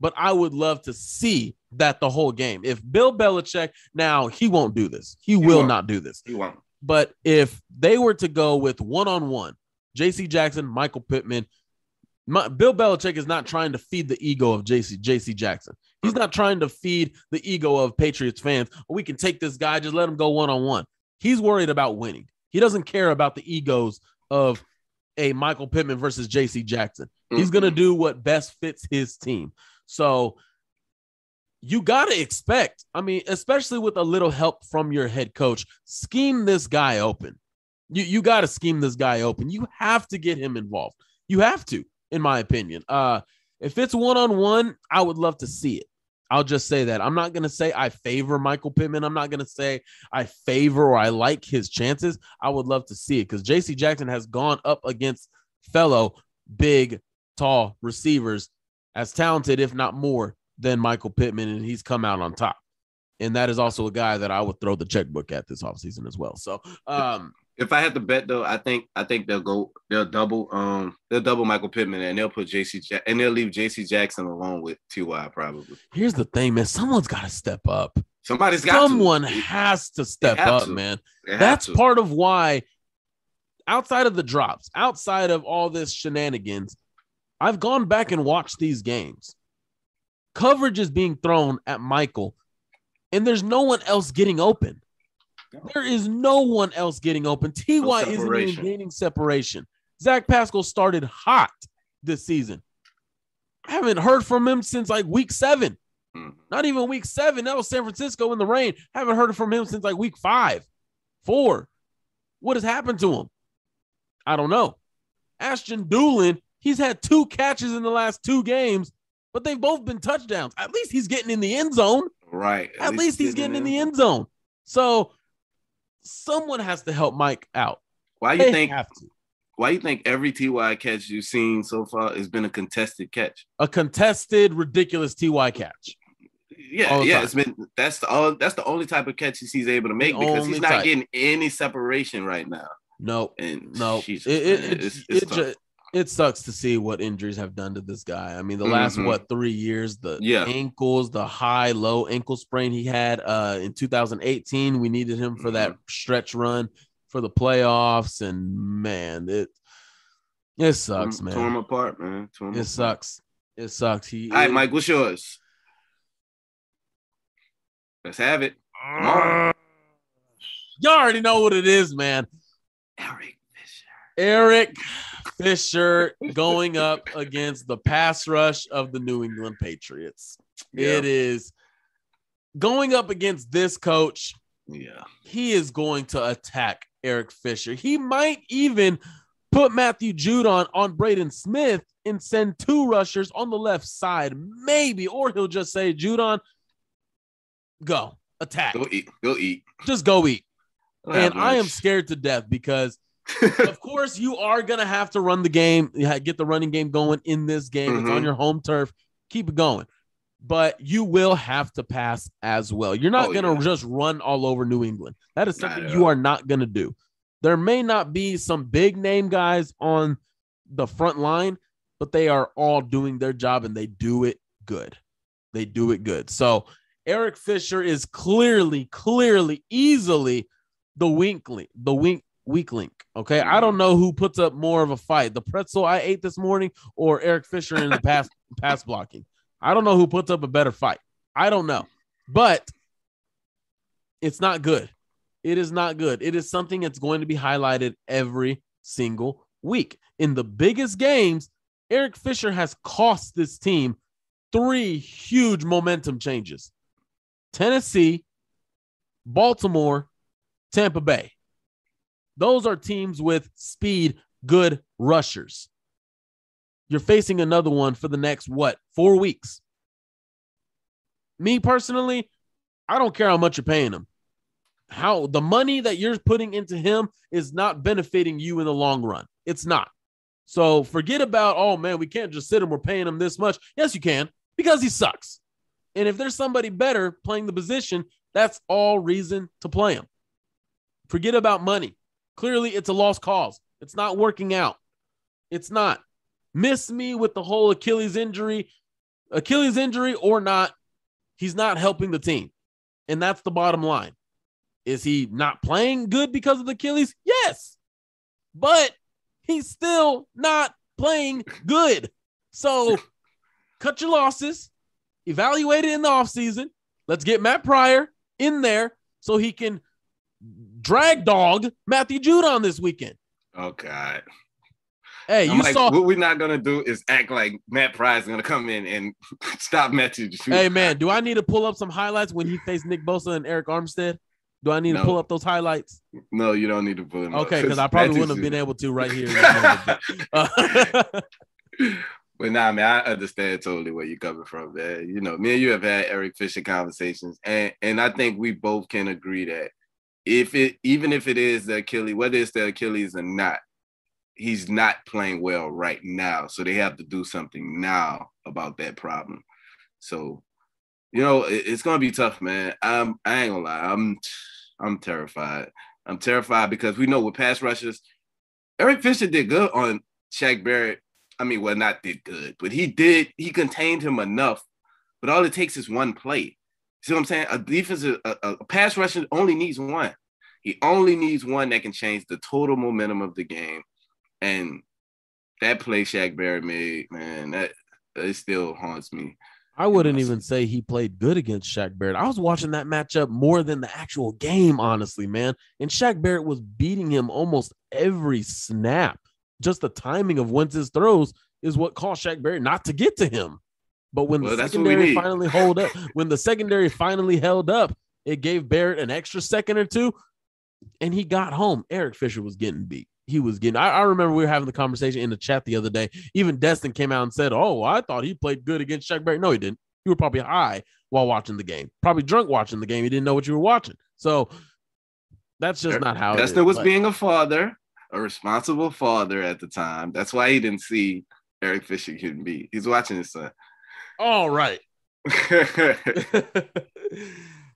but I would love to see that the whole game. If Bill Belichick, now he won't do this. He, he will won't. not do this. He won't. But if they were to go with one on one, J.C. Jackson, Michael Pittman, my, Bill Belichick is not trying to feed the ego of JC JC Jackson. He's not trying to feed the ego of Patriots fans. We can take this guy, just let him go one on one. He's worried about winning. He doesn't care about the egos of a Michael Pittman versus JC Jackson. Mm-hmm. He's going to do what best fits his team. So you got to expect, I mean, especially with a little help from your head coach, scheme this guy open. You, you got to scheme this guy open. You have to get him involved. You have to in my opinion. Uh, if it's one on one, I would love to see it. I'll just say that. I'm not going to say I favor Michael Pittman. I'm not going to say I favor or I like his chances. I would love to see it because JC Jackson has gone up against fellow big, tall receivers as talented, if not more, than Michael Pittman, and he's come out on top. And that is also a guy that I would throw the checkbook at this offseason as well. So, um, if I had to bet though, I think I think they'll go they'll double um they'll double Michael Pittman and they'll put JC ja- and they'll leave JC Jackson alone with Ty probably. Here's the thing, man. Someone's got to step up. Somebody's got to someone to. has to step up, to. man. That's to. part of why outside of the drops, outside of all this shenanigans, I've gone back and watched these games. Coverage is being thrown at Michael, and there's no one else getting open. There is no one else getting open. Ty no isn't even gaining separation. Zach Pascal started hot this season. I haven't heard from him since like week seven. Mm-hmm. Not even week seven. That was San Francisco in the rain. Haven't heard from him since like week five, four. What has happened to him? I don't know. Ashton Dulin, he's had two catches in the last two games, but they've both been touchdowns. At least he's getting in the end zone. Right. At, At least, least, he's getting in the end zone. So someone has to help Mike out. Why you they think have to? Why you think every TY catch you've seen so far has been a contested catch? A contested, ridiculous TY catch. Yeah, yeah, time. it's been that's the all that's the only type of catches he's able to make the because he's not type. getting any separation right now. No, and no, it, it, it's, it's it, just, it sucks to see what injuries have done to this guy. I mean, the last mm-hmm. what three years, the yeah. ankles, the high low ankle sprain he had uh, in 2018. We needed him for that mm-hmm. stretch run for the playoffs, and man, it it sucks, man. Torn apart, man. It apart. sucks. It sucks. He. All right, Mike. What's yours? Let's have it. Uh, you already know what it is, man. Eric Fisher. Eric Fisher going up against the pass rush of the New England Patriots. Yeah. It is going up against this coach. Yeah. He is going to attack Eric Fisher. He might even put Matthew Judon on Braden Smith and send two rushers on the left side, maybe, or he'll just say, Judon, go attack. Go eat. Go eat. Just go eat. And I am scared to death because of course, you are gonna have to run the game, get the running game going in this game. Mm-hmm. It's on mm-hmm. your home turf. Keep it going, but you will have to pass as well. You're not oh, gonna yeah. just run all over New England. That is something you are not gonna do. There may not be some big name guys on the front line, but they are all doing their job and they do it good. They do it good. So Eric Fisher is clearly, clearly, easily the winkly, the wink weak link. Okay. I don't mm-hmm. know who puts up more of a fight, the pretzel I ate this morning or Eric Fisher in the pass pass blocking. I don't know who puts up a better fight. I don't know. But it's not good. It is not good. It is something that's going to be highlighted every single week. In the biggest games, Eric Fisher has cost this team three huge momentum changes Tennessee, Baltimore, Tampa Bay. Those are teams with speed, good rushers. You're facing another one for the next, what, four weeks? Me personally, I don't care how much you're paying him. How the money that you're putting into him is not benefiting you in the long run. It's not. So forget about, oh man, we can't just sit him. We're paying him this much. Yes, you can, because he sucks. And if there's somebody better playing the position, that's all reason to play him. Forget about money. Clearly, it's a lost cause. It's not working out. It's not. Miss me with the whole Achilles injury, Achilles injury or not, he's not helping the team. And that's the bottom line. Is he not playing good because of the Achilles? Yes. But he's still not playing good. So cut your losses, evaluate it in the offseason. Let's get Matt Pryor in there so he can drag dog Matthew Judon this weekend. Oh God. Hey, I'm you like, saw what we're not gonna do is act like Matt Pryor is gonna come in and stop Matthew. Judon. Hey man, do I need to pull up some highlights when he faced Nick Bosa and Arik Armstead? Do I need no. to pull up those highlights? No, you don't need to pull them okay, because I probably wouldn't have been able to right here. but nah, man, I understand totally where you're coming from, man. You know, me and you have had Eric Fisher conversations, and and I think we both can agree that if it even if it is the Achilles, whether it's the Achilles or not, he's not playing well right now. So they have to do something now about that problem. So you know, it, it's gonna be tough, man. I'm I ain't gonna lie. I'm I'm terrified. I'm terrified because we know with pass rushers, Eric Fisher did good on Shaq Barrett. I mean, well, not did good, but he did. He contained him enough. But all it takes is one play. See what I'm saying? A defense, a, a pass rusher only needs one. He only needs one that can change the total momentum of the game. And that play Shaq Barrett made, man, that it still haunts me. I wouldn't even say he played good against Shaq Barrett. I was watching that matchup more than the actual game, honestly, man. And Shaq Barrett was beating him almost every snap. Just the timing of Wentz's throws is what caused Shaq Barrett not to get to him. But when well, the secondary finally hold up, when the secondary finally held up, it gave Barrett an extra second or two, and he got home. Eric Fisher was getting beat he was getting. I, I, remember we were having the conversation in the chat the other day. Even Destin came out and said, "Oh, I thought he played good against Shaq Barrett." No, he didn't. You were probably high while watching the game, probably drunk watching the game. You didn't know what you were watching. So that's just er, not how. Destin was but, being a father, a responsible father at the time. That's why he didn't see Eric Fisher getting beat. He's watching his son. All right.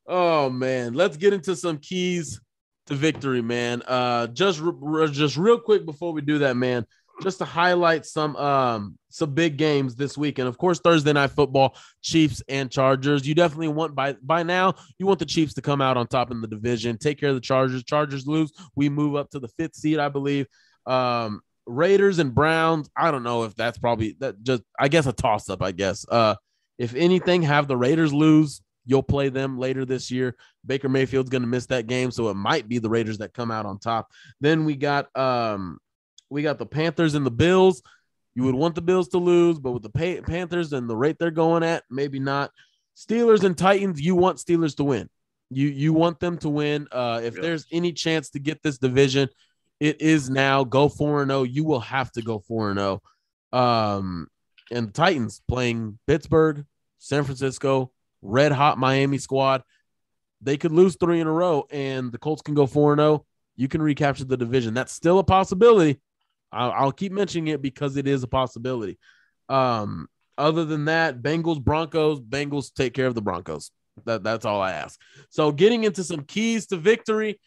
oh man, let's get into some keys to victory, man. Uh, just re- just real quick before we do that, man, just to highlight some um some big games this week, and of course Thursday night football, Chiefs and Chargers. You definitely want by by now you want the Chiefs to come out on top in the division, take care of the Chargers. Chargers lose, we move up to the fifth seed, I believe. Um, Raiders and Browns. I don't know if that's probably that just I guess a toss up. I guess. Uh, if anything, have the Raiders lose You'll play them later this year. Baker Mayfield's going to miss that game, so it might be the Raiders that come out on top. Then we got um we got the Panthers and the Bills. You would want the Bills to lose, but with the Panthers and the rate they're going at, maybe not. Steelers and Titans, you want Steelers to win. You you want them to win. Uh, if yeah. there's any chance to get this division, it is now. Go four and zero. Oh. You will have to go four and zero. Oh. Um, and the Titans playing Pittsburgh, San Francisco, red hot Miami squad. They could lose three in a row and the Colts can go 4 0. You can recapture the division. That's still a possibility. I'll, I'll keep mentioning it because it is a possibility. Um, other than that, Bengals, Broncos, Bengals take care of the Broncos. That, that's all I ask. So, getting into some keys to victory,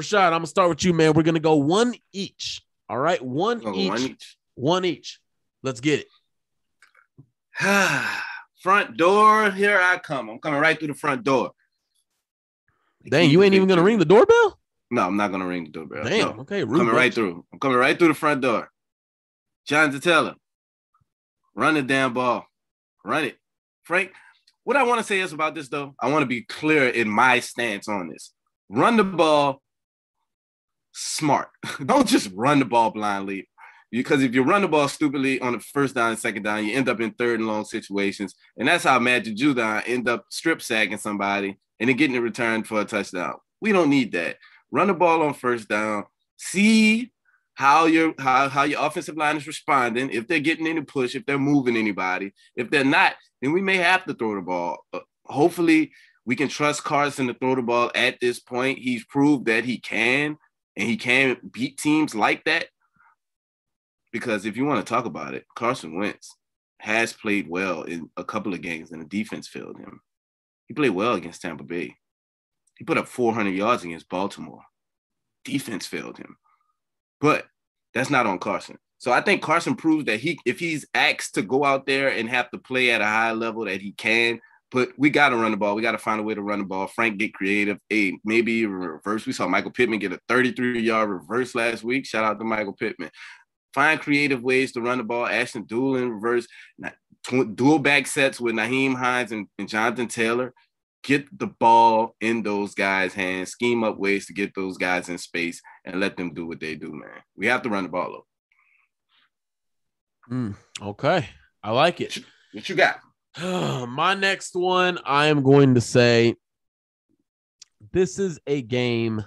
Rashaad, I'm gonna start with you, man. We're gonna go one each. All right, one, oh, each, one each. One each. Let's get it. front door. Here I come. I'm coming right through the front door. Dang, you ain't even gonna ring the doorbell? No, I'm not gonna ring the doorbell. Damn. No. Okay, rude coming right through. I'm coming right through the front door. Jonathan Taylor, run the damn ball, run it, Frank. What I want to say is about this though. I want to be clear in my stance on this. Run the ball smart. Don't just run the ball blindly because if you run the ball stupidly on the first down and second down, you end up in third and long situations. And that's how Magic Judon end up strip sacking somebody and then getting it returned for a touchdown. We don't need that. Run the ball on first down. See how your how, how your offensive line is responding. If they're getting any push, if they're moving anybody. If they're not, then we may have to throw the ball. Uh, hopefully, we can trust Carson to throw the ball at this point. He's proved that he can, and he can beat teams like that. Because if you want to talk about it, Carson Wentz has played well in a couple of games and the defense failed him. He played well against Tampa Bay. He put up 400 yards against Baltimore. Defense failed him. But that's not on Carson. So I think Carson proves that he, if he's asked to go out there and have to play at a high level, that he can. But we got to run the ball. We got to find a way to run the ball. Frank get creative. Hey, maybe reverse. We saw Michael Pittman get a 33 yard reverse last week. Shout out to Michael Pittman. Find creative ways to run the ball. Ashton Dulin reverse, dual back sets with Nyheim Hines and, and Jonathan Taylor. Get the ball in those guys' hands. Scheme up ways to get those guys in space and let them do what they do, man. We have to run the ball up. Mm, okay, I like it. What you got? My next one, I am going to say this is a game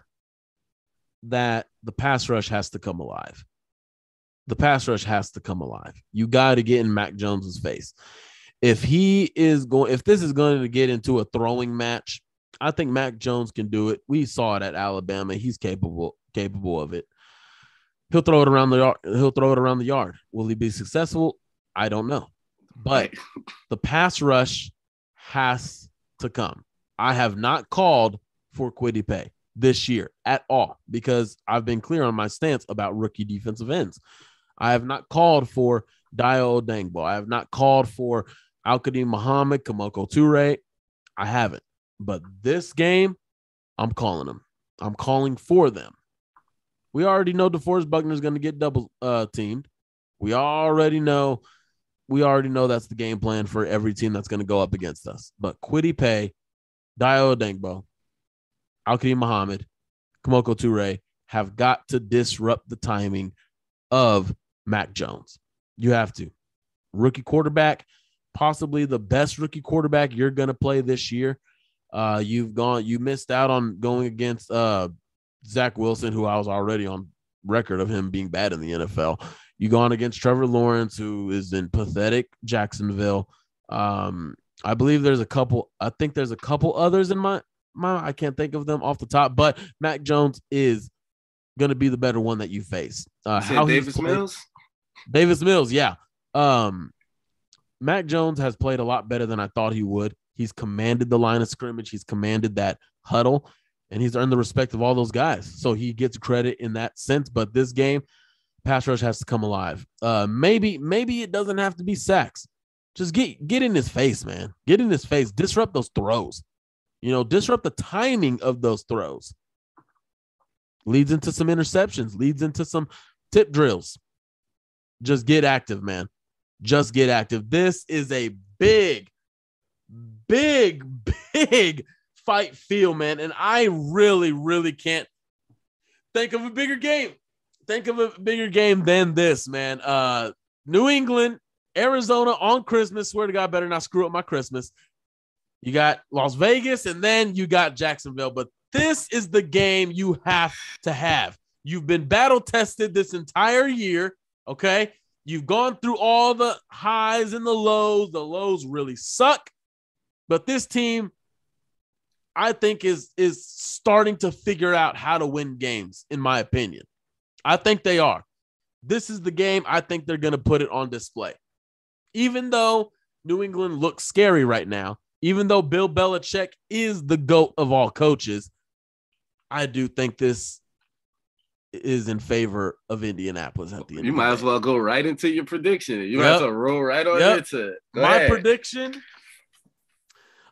that the pass rush has to come alive. The pass rush has to come alive. You got to get in Mac Jones's face. If he is going, if this is going to get into a throwing match, I think Mac Jones can do it. We saw it at Alabama. He's capable capable of it. He'll throw it around the yard. He'll throw it around the yard. Will he be successful? I don't know. But the pass rush has to come. I have not called for Kwity Paye this year at all because I've been clear on my stance about rookie defensive ends. I have not called for Dayo Odeyingbo. I have not called for Al-Quadin Muhammad, Kemoko Turay. I haven't. But this game, I'm calling them. I'm calling for them. We already know DeForest Buckner is going to get double uh, teamed. We already know we already know that's the game plan for every team that's going to go up against us. But Kwity Paye, Dayo Odeyingbo, Al-Quadin Muhammad, Kemoko Turay have got to disrupt the timing of Mac Jones. You have to. Rookie quarterback, possibly the best rookie quarterback you're going to play this year. Uh, you've gone, you missed out on going against uh, Zach Wilson, who I was already on record of him being bad in the NFL. You go on against Trevor Lawrence, who is in pathetic Jacksonville. Um, I believe there's a couple. I think there's a couple others in my my. I can't think of them off the top, but Mac Jones is going to be the better one that you face. Uh, you how Davis Mills? Davis Mills, yeah. Um, Mac Jones has played a lot better than I thought he would. He's commanded the line of scrimmage. He's commanded that huddle, and he's earned the respect of all those guys. So he gets credit in that sense. But this game, pass rush has to come alive. Uh, maybe maybe it doesn't have to be sacks. Just get get in his face, man. Get in his face. Disrupt those throws. You know, disrupt the timing of those throws. Leads into some interceptions. Leads into some tip drills. Just get active, man. Just get active. This is a big, big, big fight feel, man. And I really, really can't think of a bigger game think of a bigger game than this, man. Uh, New England, Arizona on Christmas. Swear to God, better not screw up my Christmas. You got Las Vegas, and then you got Jacksonville. But this is the game you have to have. You've been battle tested this entire year. Okay. You've gone through all the highs and the lows. The lows really suck. But this team, I think, is is starting to figure out how to win games, in my opinion. I think they are. This is the game. I think they're going to put it on display. Even though New England looks scary right now, even though Bill Belichick is the GOAT of all coaches, I do think this is in favor of Indianapolis at the end. You might as well go right into your prediction. You yep. might as well roll right on yep. into it. Go My ahead. prediction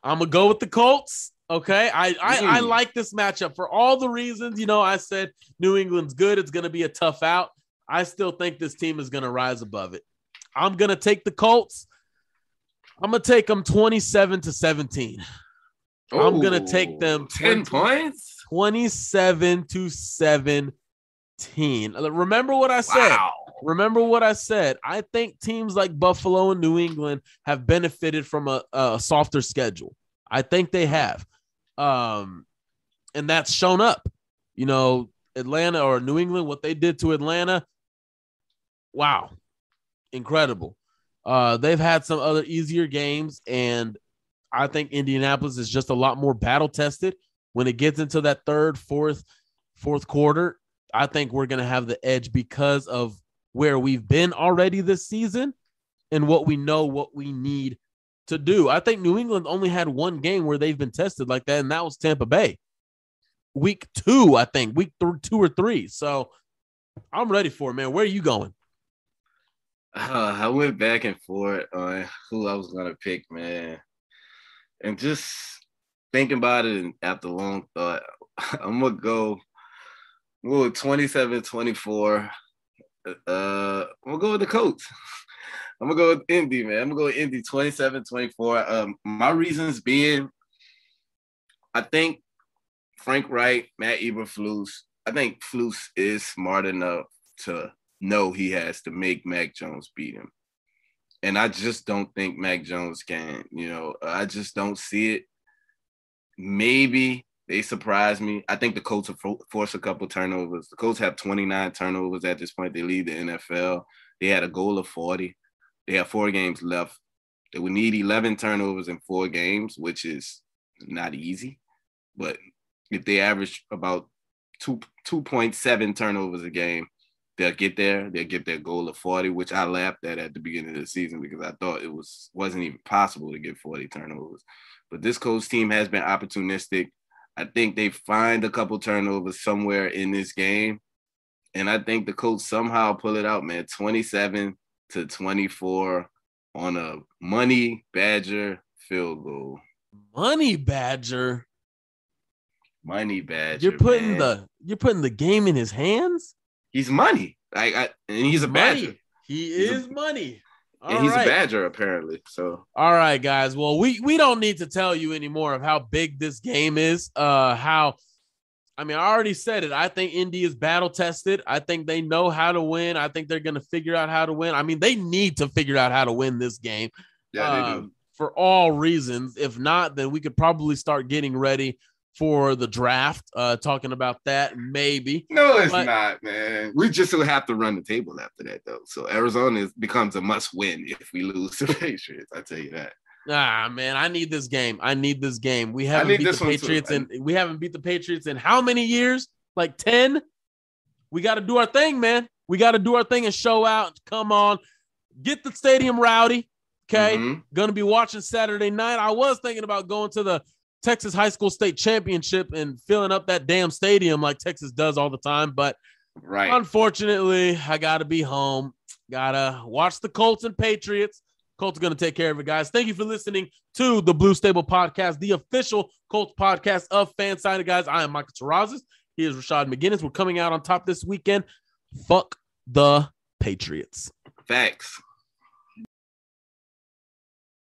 I'm going to go with the Colts. Okay, I, I, I mm. like this matchup for all the reasons. You know, I said New England's good. It's going to be a tough out. I still think this team is going to rise above it. I'm going to take the Colts. I'm going to take them 27 to 17. Ooh, I'm going to take them 10 points, 27 to 17. Remember what I said. Wow. Remember what I said. I think teams like Buffalo and New England have benefited from a, a softer schedule. I think they have. Um, and that's shown up. You know, Atlanta or New England, what they did to Atlanta, wow, incredible. Uh, they've had some other easier games, and I think Indianapolis is just a lot more battle tested when it gets into that third, fourth, fourth quarter. I think we're going to have the edge because of where we've been already this season and what we know, what we need to do. I think New England only had one game where they've been tested like that, and that was Tampa Bay. Week two, I think, week th- two or three. So I'm ready for it, man. Where are you going? Uh, I went back and forth on who I was gonna pick, man. And just thinking about it and after long thought, I'm gonna go, I'm 27 24. Uh, gonna go with the Colts. I'm gonna go with Indy, man. I'm gonna go with Indy 27 24. Um, my reasons being, I think Frank Reich, Matt Eberflus, I think Flus is smart enough to know he has to make Mac Jones beat him. And I just don't think Mac Jones can, you know, I just don't see it. Maybe they surprise me. I think the Colts will force a couple turnovers. The Colts have 29 turnovers at this point. They lead the NFL. They had a goal of 40. They have four games left. They would need 11 turnovers in four games, which is not easy. But if they average about two 2.7 turnovers a game, they'll get there. They'll get their goal of 40, which I laughed at at the beginning of the season because I thought it was wasn't even possible to get 40 turnovers. But this coach team has been opportunistic. I think they find a couple turnovers somewhere in this game. And I think the coach somehow pull it out, man. 27 to 24 on a money badger field goal. Money badger. Money badger. You're putting man. the you're putting the game in his hands. He's money. Like I, and he's a Money. badger. He He's a- is money. and he's right. a badger apparently. So All right, guys. Well, we we don't need to tell you anymore of how big this game is. Uh, how I mean, I already said it. I think Indy is battle tested. I think they know how to win. I think they're going to figure out how to win. I mean, they need to figure out how to win this game yeah, they do. um, for all reasons. If not, then we could probably start getting ready for the draft. Uh, talking about that, maybe. No, it's but- not, man. We just will have to run the table after that, though. So Arizona is, becomes a must win if we lose to the Patriots. I tell you that. Ah, man, I need this game. I need this game. We haven't beat the too. Patriots in we haven't beat the Patriots in how many years? Like 10? We got to do our thing, man. We got to do our thing and show out. Come on. Get the stadium rowdy. Okay. Mhm. Gonna be watching Saturday night. I was thinking about going to the Texas High School State Championship and filling up that damn stadium like Texas does all the time, but Right. Unfortunately, I got to be home. Gotta watch the Colts and Patriots. Colts going to take care of it, guys. Thank you for listening to the Blue Stable Podcast, the official Colts podcast of fan Fansided, guys. I am Michael Terrazas. He is Rashaad McGinnis. We're coming out on top this weekend. Fuck the Patriots. Facts.